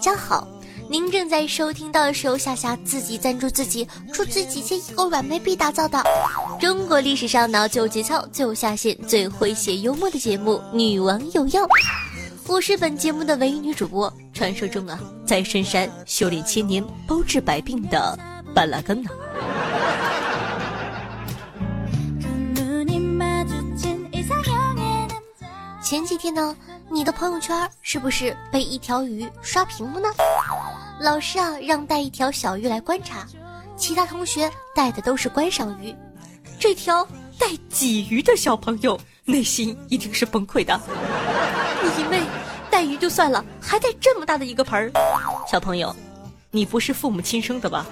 家好！您正在收听到的是由夏夏自己赞助自己，出资几千亿个软妹币打造的中国历史上脑最有节操、最有下限、最诙谐幽默的节目《女王有药》。我是本节目的唯一女主播，传说中啊，在深山修炼千年、包治百病的半拉根呢。前几天呢，你的朋友圈是不是被一条鱼刷屏了呢？老师啊，让带一条小鱼来观察，其他同学带的都是观赏鱼，这条带鲫鱼的小朋友内心一定是崩溃的。你妹，带鱼就算了，还带这么大的一个盆儿，小朋友，你不是父母亲生的吧？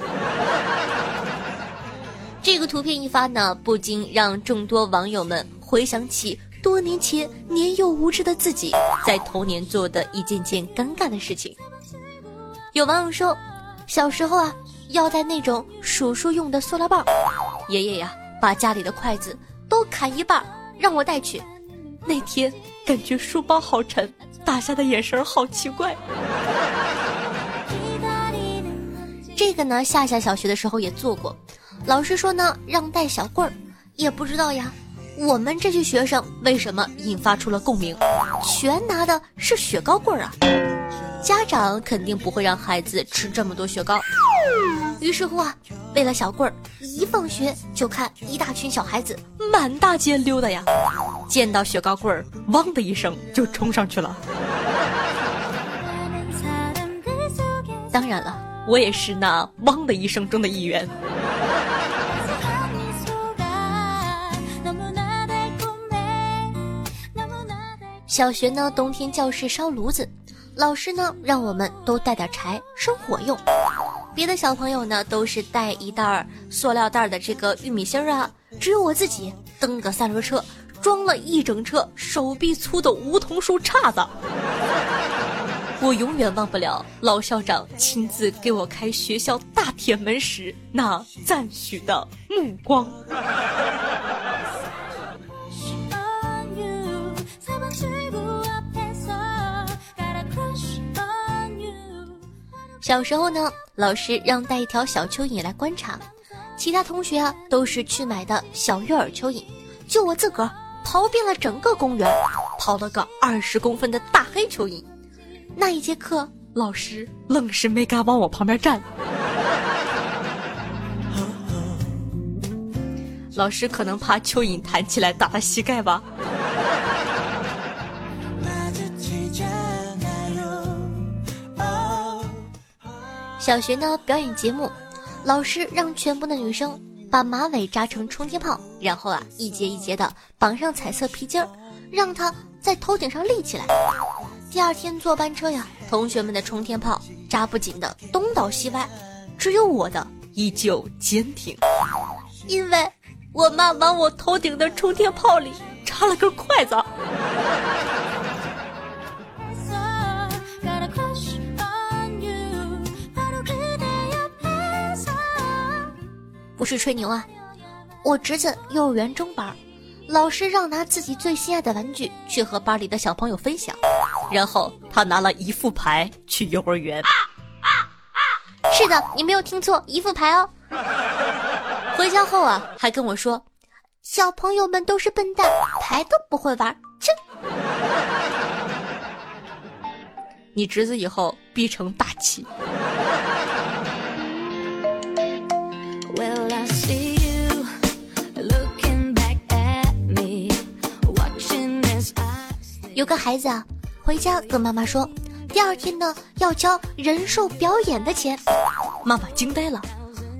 这个图片一发呢，不禁让众多网友们回想起。多年前，年幼无知的自己在童年做的一件件尴尬的事情。有网友说，小时候啊，要带那种数数用的塑料棒，爷爷呀，把家里的筷子都砍一半，让我带去。那天感觉书包好沉，大家的眼神好奇怪。这个呢，夏夏小学的时候也做过，老师说呢，让带小棍儿，也不知道呀。我们这些学生为什么引发出了共鸣？全拿的是雪糕棍儿啊！家长肯定不会让孩子吃这么多雪糕。于是乎啊，为了小棍儿，一放学就看一大群小孩子满大街溜达呀。见到雪糕棍儿，汪的一声就冲上去了。当然了，我也是那汪的一声中的一员。小学呢，冬天教室烧炉子，老师呢让我们都带点柴生火用。别的小朋友呢都是带一袋塑料袋的这个玉米芯儿啊，只有我自己蹬个三轮车，装了一整车手臂粗的梧桐树杈子。我永远忘不了老校长亲自给我开学校大铁门时那赞许的目光。小时候呢，老师让带一条小蚯蚓来观察，其他同学啊都是去买的小悦耳蚯蚓，就我自个儿跑遍了整个公园，跑了个二十公分的大黑蚯蚓。那一节课，老师愣是没敢往我旁边站。老师可能怕蚯蚓弹起来打他膝盖吧。小学呢，表演节目，老师让全部的女生把马尾扎成冲天炮，然后啊，一节一节的绑上彩色皮筋儿，让它在头顶上立起来。第二天坐班车呀，同学们的冲天炮扎不紧的东倒西歪，只有我的依旧坚挺，因为我妈往我头顶的冲天炮里插了根筷子。不是吹牛啊！我侄子幼儿园中班，老师让拿自己最心爱的玩具去和班里的小朋友分享，然后他拿了一副牌去幼儿园。是的，你没有听错，一副牌哦。回家后啊，还跟我说，小朋友们都是笨蛋，牌都不会玩。切！你侄子以后必成大器。有个孩子啊，回家跟妈妈说，第二天呢要交人寿表演的钱。妈妈惊呆了，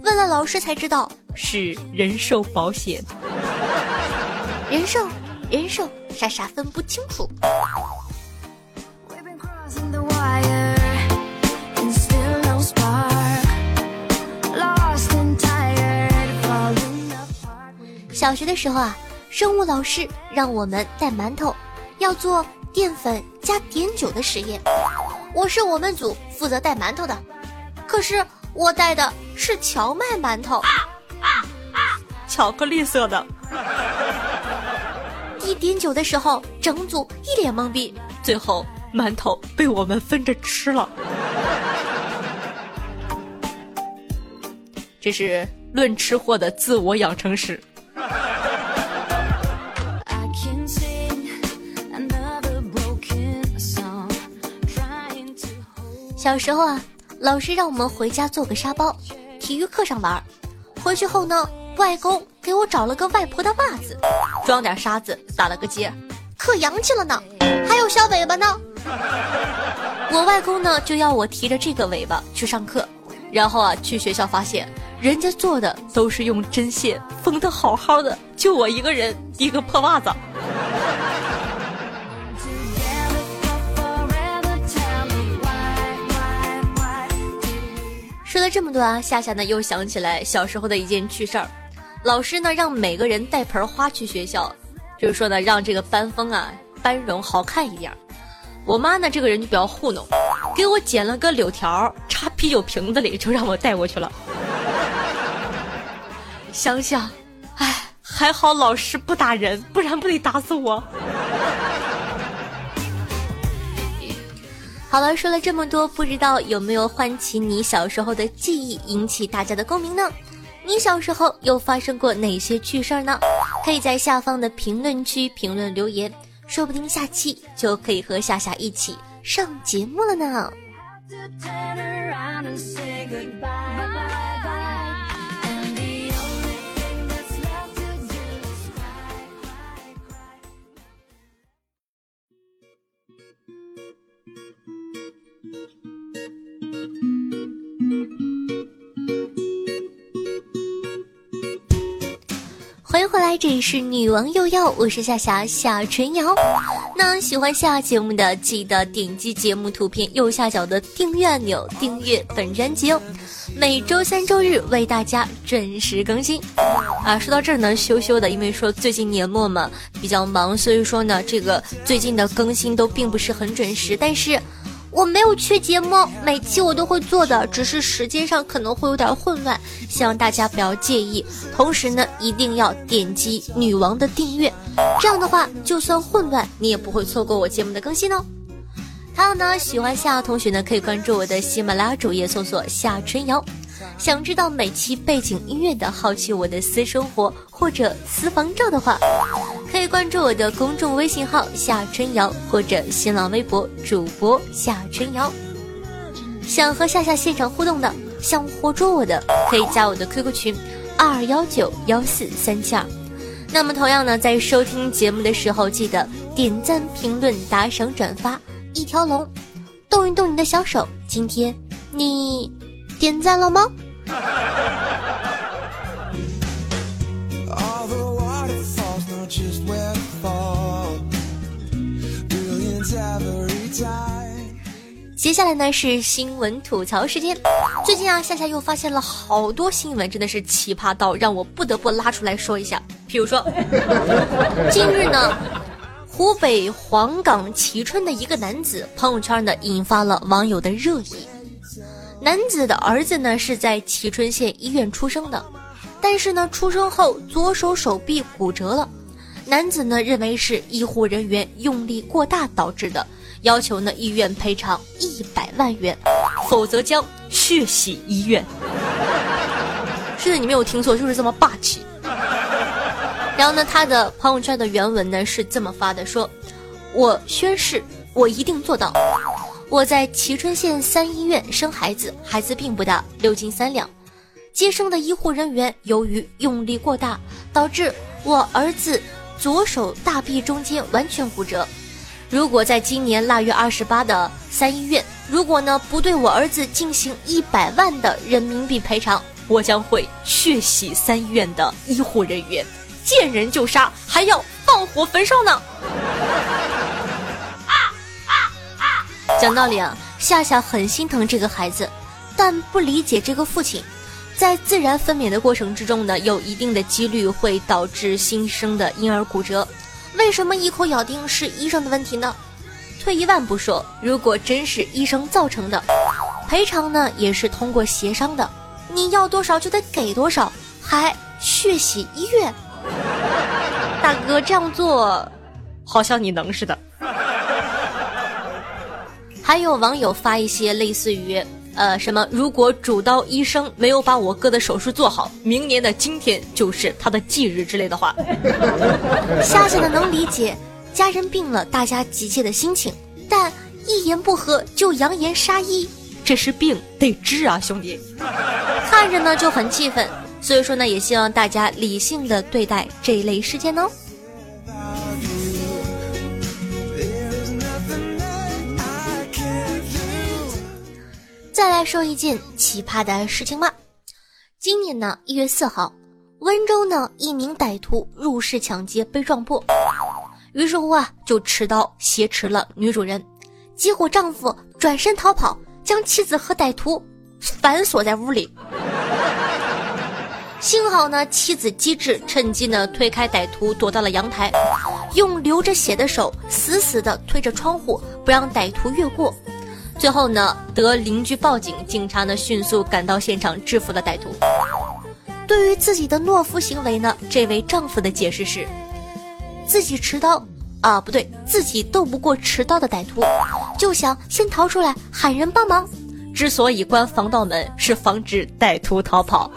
问了老师才知道是人寿保险。人寿，人寿，傻傻分不清楚。小学的时候啊，生物老师让我们带馒头。要做淀粉加碘酒的实验，我是我们组负责带馒头的，可是我带的是荞麦馒头，巧克力色的。滴碘酒的时候，整组一脸懵逼，最后馒头被我们分着吃了。这是论吃货的自我养成史。小时候啊，老师让我们回家做个沙包，体育课上玩。回去后呢，外公给我找了个外婆的袜子，装点沙子，打了个结，可洋气了呢。还有小尾巴呢。我外公呢就要我提着这个尾巴去上课，然后啊去学校发现。人家做的都是用针线缝的好好的，就我一个人一个破袜子。说了这么多啊，夏夏呢又想起来小时候的一件趣事儿。老师呢让每个人带盆花去学校，就是说呢让这个班风啊班容好看一点。我妈呢这个人就比较糊弄，给我剪了个柳条插啤酒瓶子里，就让我带过去了。想想，哎，还好老师不打人，不然不得打死我。好了，说了这么多，不知道有没有唤起你小时候的记忆，引起大家的共鸣呢？你小时候又发生过哪些趣事儿呢？可以在下方的评论区评论留言，说不定下期就可以和夏夏一起上节目了呢。欢迎回来，这里是女王又要，我是夏夏夏春瑶。那喜欢下节目的，记得点击节目图片右下角的订阅按钮，订阅本专辑哦。每周三、周日为大家准时更新。啊，说到这儿呢，羞羞的，因为说最近年末嘛，比较忙，所以说呢，这个最近的更新都并不是很准时，但是。我没有缺节目，每期我都会做的，只是时间上可能会有点混乱，希望大家不要介意。同时呢，一定要点击女王的订阅，这样的话，就算混乱，你也不会错过我节目的更新哦。还有呢，喜欢夏同学呢，可以关注我的喜马拉雅主页，搜索夏春瑶。想知道每期背景音乐的，好奇我的私生活或者私房照的话，可以关注我的公众微信号夏春瑶或者新浪微博主播夏春瑶。想和夏夏现场互动的，想活捉我的，可以加我的 QQ 群二幺九幺四三七二。那么同样呢，在收听节目的时候，记得点赞、评论、打赏、转发一条龙，动一动你的小手。今天你。点赞了吗？接下来呢是新闻吐槽时间。最近啊，夏夏又发现了好多新闻，真的是奇葩到让我不得不拉出来说一下。比如说，近日呢，湖北黄冈蕲春的一个男子朋友圈呢引发了网友的热议。男子的儿子呢是在蕲春县医院出生的，但是呢出生后左手手臂骨折了，男子呢认为是医护人员用力过大导致的，要求呢医院赔偿一百万元，否则将血洗医院。是的，你没有听错，就是这么霸气。然后呢，他的朋友圈的原文呢是这么发的：说，我宣誓，我一定做到。我在蕲春县三医院生孩子，孩子并不大，六斤三两。接生的医护人员由于用力过大，导致我儿子左手大臂中间完全骨折。如果在今年腊月二十八的三医院，如果呢不对我儿子进行一百万的人民币赔偿，我将会血洗三医院的医护人员，见人就杀，还要放火焚烧呢。讲道理啊，夏夏很心疼这个孩子，但不理解这个父亲，在自然分娩的过程之中呢，有一定的几率会导致新生的婴儿骨折。为什么一口咬定是医生的问题呢？退一万步说，如果真是医生造成的，赔偿呢也是通过协商的，你要多少就得给多少，还血洗医院？大哥这样做，好像你能似的。还有网友发一些类似于。呃，什么？如果主刀医生没有把我哥的手术做好，明年的今天就是他的忌日之类的话。夏夏的能理解家人病了，大家急切的心情，但一言不合就扬言杀医，这是病得治啊，兄弟！看着呢就很气愤，所以说呢，也希望大家理性的对待这一类事件呢。再来说一件奇葩的事情吧。今年呢一月四号，温州呢一名歹徒入室抢劫被撞破，于是乎啊就持刀挟持了女主人，结果丈夫转身逃跑，将妻子和歹徒反锁在屋里。幸好呢妻子机智，趁机呢推开歹徒，躲到了阳台，用流着血的手死死的推着窗户，不让歹徒越过。最后呢，得邻居报警，警察呢迅速赶到现场制服了歹徒。对于自己的懦夫行为呢，这位丈夫的解释是：自己持刀啊，不对，自己斗不过持刀的歹徒，就想先逃出来喊人帮忙。之所以关防盗门，是防止歹徒逃跑。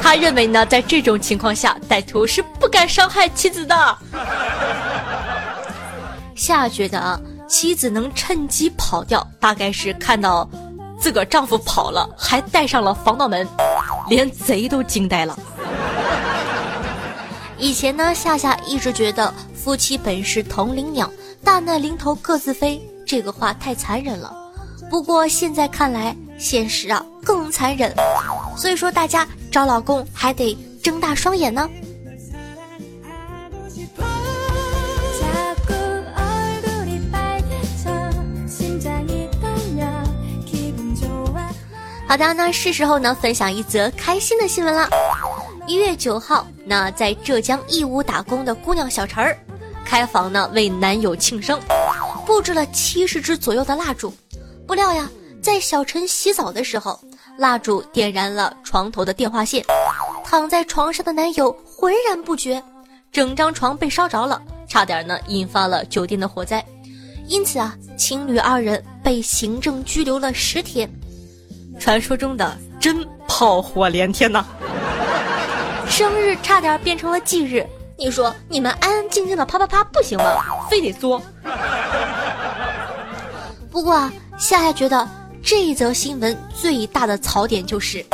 他认为呢，在这种情况下，歹徒是不敢伤害妻子的。夏觉得啊。妻子能趁机跑掉，大概是看到自个儿丈夫跑了，还带上了防盗门，连贼都惊呆了。以前呢，夏夏一直觉得“夫妻本是同林鸟，大难临头各自飞”这个话太残忍了。不过现在看来，现实啊更残忍，所以说大家找老公还得睁大双眼呢。好的，那是时候呢分享一则开心的新闻了。一月九号，那在浙江义乌打工的姑娘小陈儿，开房呢为男友庆生，布置了七十支左右的蜡烛。不料呀，在小陈洗澡的时候，蜡烛点燃了床头的电话线，躺在床上的男友浑然不觉，整张床被烧着了，差点呢引发了酒店的火灾。因此啊，情侣二人被行政拘留了十天。传说中的真炮火连天呐！生日差点变成了忌日，你说你们安安静静的啪啪啪不行吗？非得作。不过啊，夏夏觉得这一则新闻最大的槽点就是，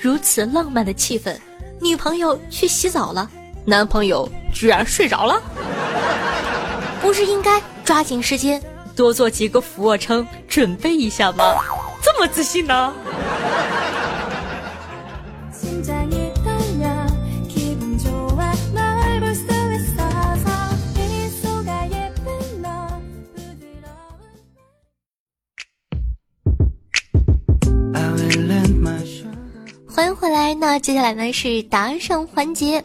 如此浪漫的气氛，女朋友去洗澡了，男朋友居然睡着了。不是应该抓紧时间多做几个俯卧撑准备一下吗？这么自信呢？欢迎回来，那接下来呢是打赏环节，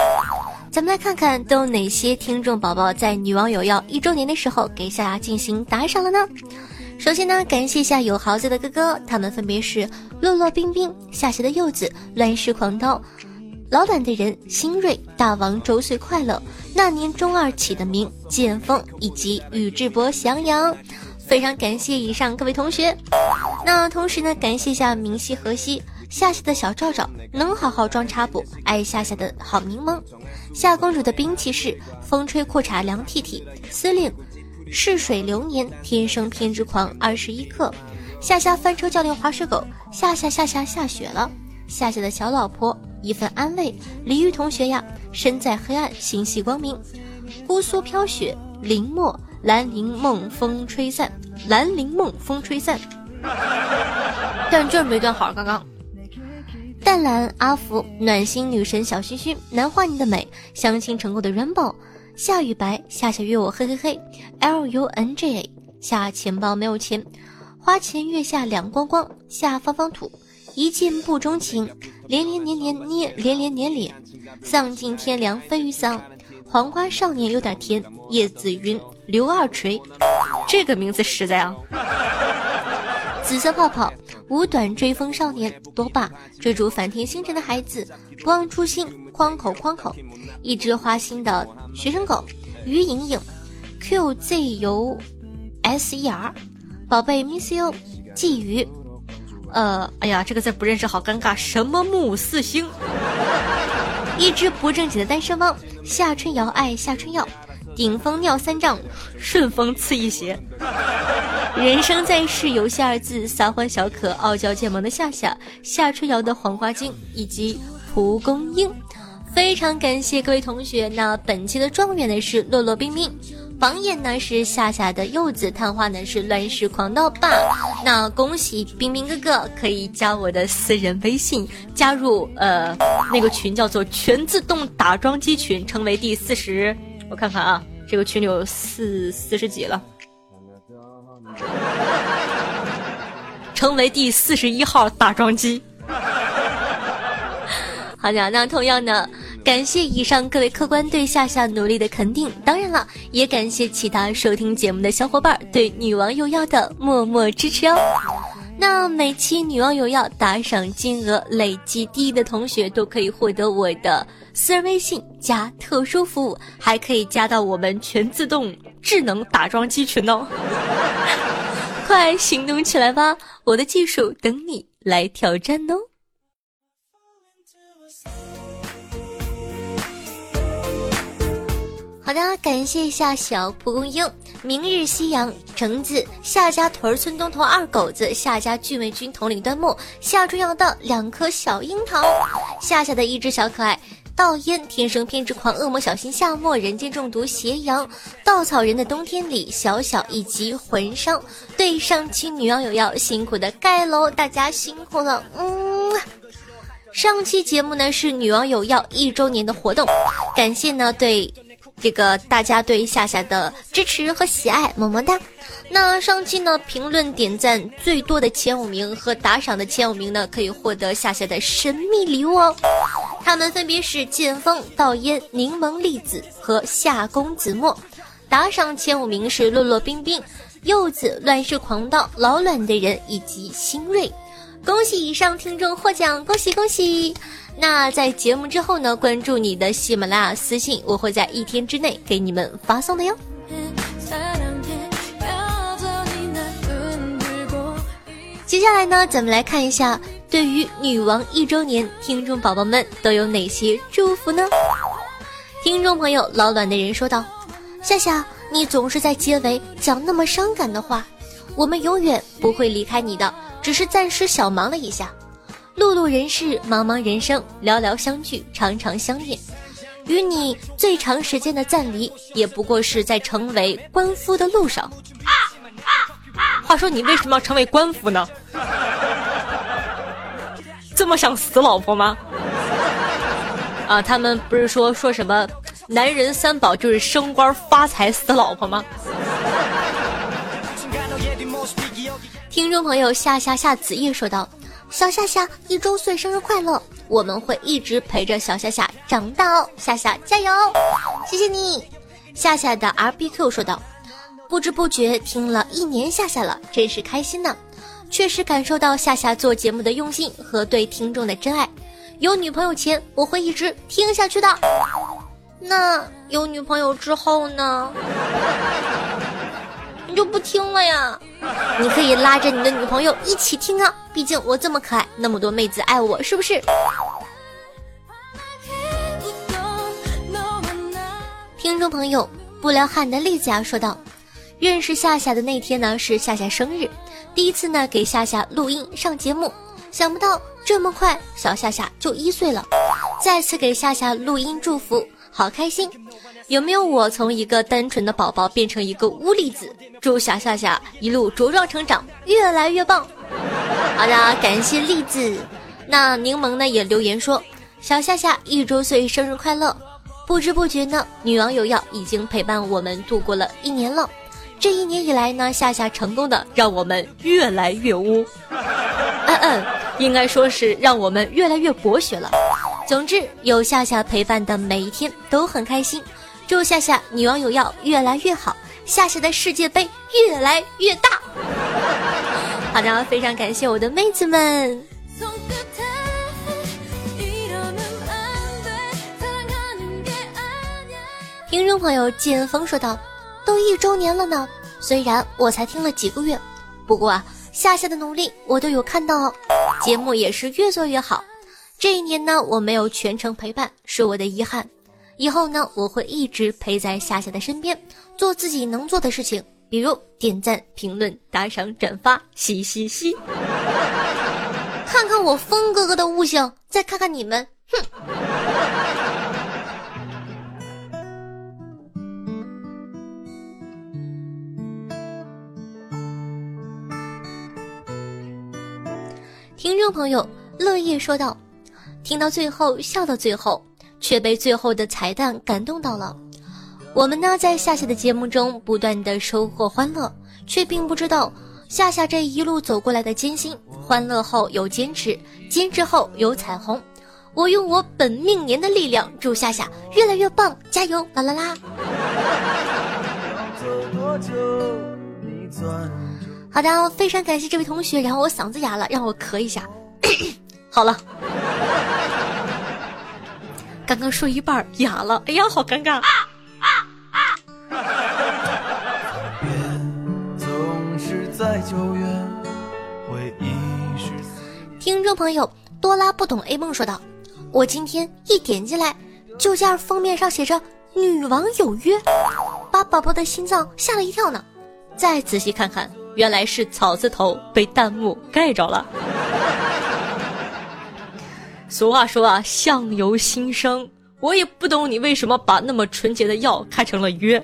咱们来看看都有哪些听众宝宝在女网友要一周年的时候给夏夏进行打赏了呢？首先呢，感谢一下有豪子的哥哥，他们分别是落落冰冰、下鞋的柚子、乱世狂刀、老懒的人、新锐、大王周岁快乐、那年中二起的名、剑锋以及宇智波翔阳，非常感谢以上各位同学。那同时呢，感谢一下明熙河西、夏夏的小赵赵，能好好装插不？爱夏夏的好柠檬，夏公主的兵器是风吹裤衩凉剃剃，司令。逝水流年，天生偏执狂。二十一克，夏夏翻车教练滑水狗，夏夏夏夏下雪了。夏夏的小老婆，一份安慰。李玉同学呀，身在黑暗，心系光明。姑苏飘雪，林墨，兰陵梦风吹散，兰陵梦风吹散。但就是没断好，刚刚。淡蓝阿福，暖心女神小熏熏，难画你的美，相亲成功的 Rainbow。夏雨白，夏夏约我，嘿嘿嘿。L U N J A，夏钱包没有钱，花前月下两光光。夏方方土，一见不钟情，连连年年捏，连连年脸。丧尽天良飞鱼桑，黄瓜少年有点甜。叶子云，刘二锤，这个名字实在啊。紫色泡泡，五短追风少年，多霸，追逐反天星辰的孩子，不忘初心，框口框口，一只花心的。学生狗于莹莹，QZU，SER，宝贝 miss you，鲫鱼。呃，哎呀，这个字不认识，好尴尬。什么木四星？一只不正经的单身汪。夏春瑶爱夏春药，顶风尿三丈，顺风刺一鞋。人生在世，游戏二字，撒欢小可，傲娇贱萌的夏夏，夏春瑶的黄瓜精，以及蒲公英。非常感谢各位同学。那本期的状元呢是洛洛冰冰。榜眼呢是夏夏的柚子，探花呢是乱世狂刀霸。那恭喜冰冰哥哥可以加我的私人微信，加入呃那个群叫做全自动打桩机群，成为第四十。我看看啊，这个群里有四四十几了，成为第四十一号打桩机。好的，那同样呢。感谢以上各位客官对夏夏努力的肯定，当然了，也感谢其他收听节目的小伙伴对女王有药的默默支持哦。那每期女王有药打赏金额累计第一的同学都可以获得我的私人微信加特殊服务，还可以加到我们全自动智能打桩机群哦。快行动起来吧，我的技术等你来挑战哦。好的，感谢一下小蒲公英、明日夕阳、橙子、夏家屯村东头二狗子、夏家聚美君统领端木、夏春阳的两颗小樱桃、夏夏的一只小可爱、倒烟天生偏执狂、恶魔小心夏末、人间中毒、斜阳、稻草人的冬天里、小小以及魂伤。对上期女网友要辛苦的盖楼，大家辛苦了，嗯。上期节目呢是女网友要一周年的活动，感谢呢对。这个大家对夏夏的支持和喜爱，么么哒。那上期呢，评论点赞最多的前五名和打赏的前五名呢，可以获得夏夏的神秘礼物哦。他们分别是剑锋、道烟、柠檬栗子和夏公子墨。打赏前五名是落落冰冰、柚子、乱世狂刀、老卵的人以及新锐。恭喜以上听众获奖，恭喜恭喜！那在节目之后呢？关注你的喜马拉雅私信，我会在一天之内给你们发送的哟。接下来呢，咱们来看一下，对于女王一周年，听众宝宝们都有哪些祝福呢？听众朋友老卵的人说道：“夏夏，你总是在结尾讲那么伤感的话，我们永远不会离开你的，只是暂时小忙了一下。”碌碌人世，茫茫人生，寥寥相聚，常常相念。与你最长时间的暂离，也不过是在成为官夫的路上。话说，你为什么要成为官府呢？这么想死老婆吗？啊，他们不是说说什么男人三宝就是升官发财死老婆吗？听众朋友夏夏夏子夜说道。小夏夏一周岁生日快乐！我们会一直陪着小夏夏长大哦，夏夏加油！谢谢你，夏夏的 R B Q 说道。不知不觉听了一年夏夏了，真是开心呢。确实感受到夏夏做节目的用心和对听众的真爱。有女朋友前我会一直听下去的。那有女朋友之后呢？你就不听了呀？你可以拉着你的女朋友一起听啊，毕竟我这么可爱，那么多妹子爱我，是不是？听众朋友，不撩汉的栗子呀说道：“认识夏夏的那天呢，是夏夏生日，第一次呢给夏夏录音上节目，想不到这么快小夏夏就一岁了，再次给夏夏录音祝福，好开心。”有没有我从一个单纯的宝宝变成一个乌粒子？祝小夏夏一路茁壮成长，越来越棒。好的，感谢栗子。那柠檬呢也留言说，小夏夏一周岁生日快乐。不知不觉呢，女王有药已经陪伴我们度过了一年了。这一年以来呢，夏夏成功的让我们越来越污。嗯嗯，应该说是让我们越来越博学了。总之，有夏夏陪伴的每一天都很开心。祝夏夏女王有药越来越好，夏夏的世界杯越来越大。好的，非常感谢我的妹子们。听众朋友剑锋说道：“都一周年了呢，虽然我才听了几个月，不过啊，夏夏的努力我都有看到哦，节目也是越做越好。这一年呢，我没有全程陪伴，是我的遗憾。以后呢，我会一直陪在夏夏的身边，做自己能做的事情，比如点赞、评论、打赏、转发，嘻嘻嘻。看看我风哥哥的悟性，再看看你们，哼！听众朋友，乐意说道。听到最后，笑到最后，却被最后的彩蛋感动到了。我们呢，在夏夏的节目中不断的收获欢乐，却并不知道夏夏这一路走过来的艰辛。欢乐后有坚持，坚持后有彩虹。我用我本命年的力量，祝夏夏越来越棒，加油！啦啦啦！好的，非常感谢这位同学。然后我嗓子哑了，让我咳一下。好了。刚刚说一半哑了，哎呀，好尴尬！听众朋友，多拉不懂 A 梦说道：“我今天一点进来，就见封面上写着‘女王有约’，把宝宝的心脏吓了一跳呢。再仔细看看，原来是草字头被弹幕盖着了。”俗话说啊，相由心生。我也不懂你为什么把那么纯洁的药看成了约。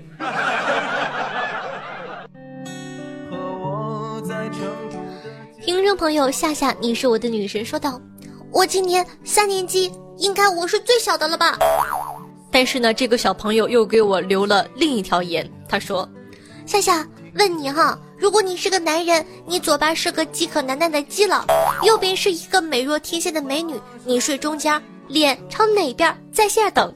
听众朋友夏夏，你是我的女神，说道：“我今年三年级，应该我是最小的了吧？”但是呢，这个小朋友又给我留了另一条言，他说：“夏夏，问你哈。”如果你是个男人，你左边是个饥渴难耐的基佬，右边是一个美若天仙的美女，你睡中间，脸朝哪边在线等？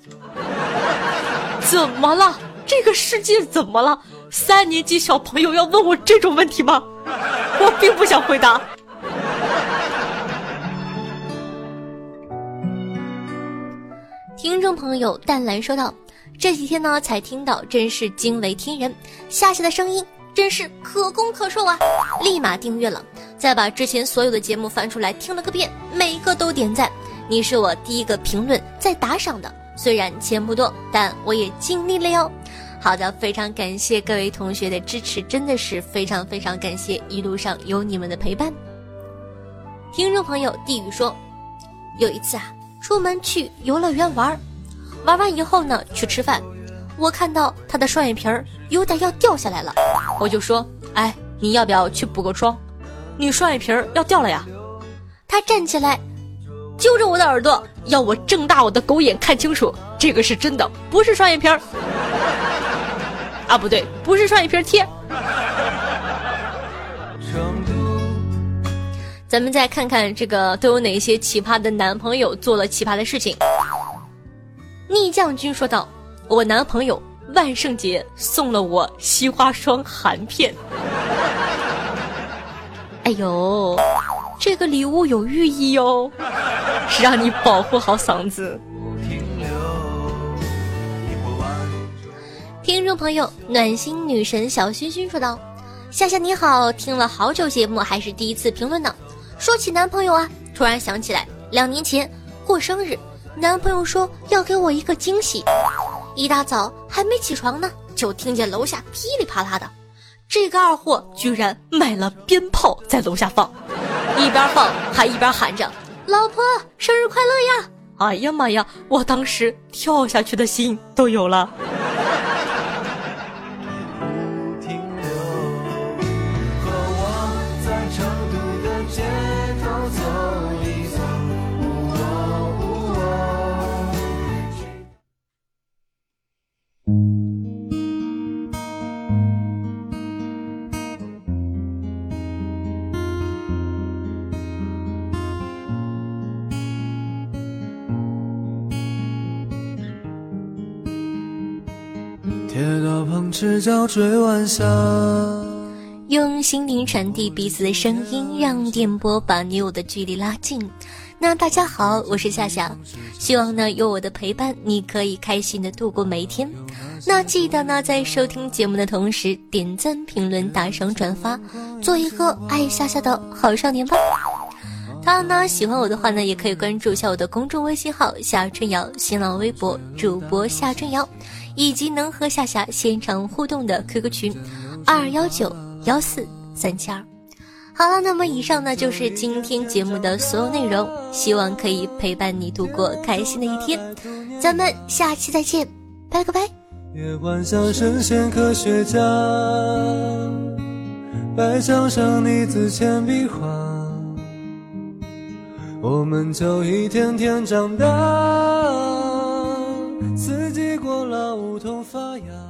怎么了？这个世界怎么了？三年级小朋友要问我这种问题吗？我并不想回答。听众朋友淡蓝说道：“这几天呢才听到，真是惊为天人，夏夏的声音。”真是可攻可受啊！立马订阅了，再把之前所有的节目翻出来听了个遍，每一个都点赞。你是我第一个评论再打赏的，虽然钱不多，但我也尽力了哟。好的，非常感谢各位同学的支持，真的是非常非常感谢，一路上有你们的陪伴。听众朋友，地宇说，有一次啊，出门去游乐园玩，玩完以后呢，去吃饭。我看到他的双眼皮儿有点要掉下来了，我就说：“哎，你要不要去补个妆？你双眼皮儿要掉了呀！”他站起来，揪着我的耳朵，要我睁大我的狗眼看清楚，这个是真的，不是双眼皮儿。啊，不对，不是双眼皮贴。咱们再看看这个都有哪些奇葩的男朋友做了奇葩的事情。逆将军说道。我男朋友万圣节送了我西花霜含片，哎呦，这个礼物有寓意哟，是让你保护好嗓子。听众朋友，暖心女神小熏熏说道：“夏夏你好，听了好久节目，还是第一次评论呢。说起男朋友啊，突然想起来，两年前过生日，男朋友说要给我一个惊喜。”一大早还没起床呢，就听见楼下噼里啪啦的，这个二货居然买了鞭炮在楼下放，一边放还一边喊着：“老婆，生日快乐呀！”哎呀妈呀，我当时跳下去的心都有了。用心灵传递彼此的声音，让电波把你我的距离拉近。那大家好，我是夏夏，希望呢有我的陪伴，你可以开心的度过每一天。那记得呢在收听节目的同时点赞、评论、打赏、转发，做一个爱夏夏的好少年吧。当然呢，喜欢我的话呢，也可以关注一下我的公众微信号夏春瑶，新浪微博主播夏春瑶，以及能和夏夏现场互动的 QQ 群二幺九幺四三七二。好了，那么以上呢就是今天节目的所有内容，希望可以陪伴你度过开心的一天，咱们下期再见，拜个拜。月幻想神仙科学家，白墙上泥字铅笔画，我们就一天天长大，老梧桐发芽。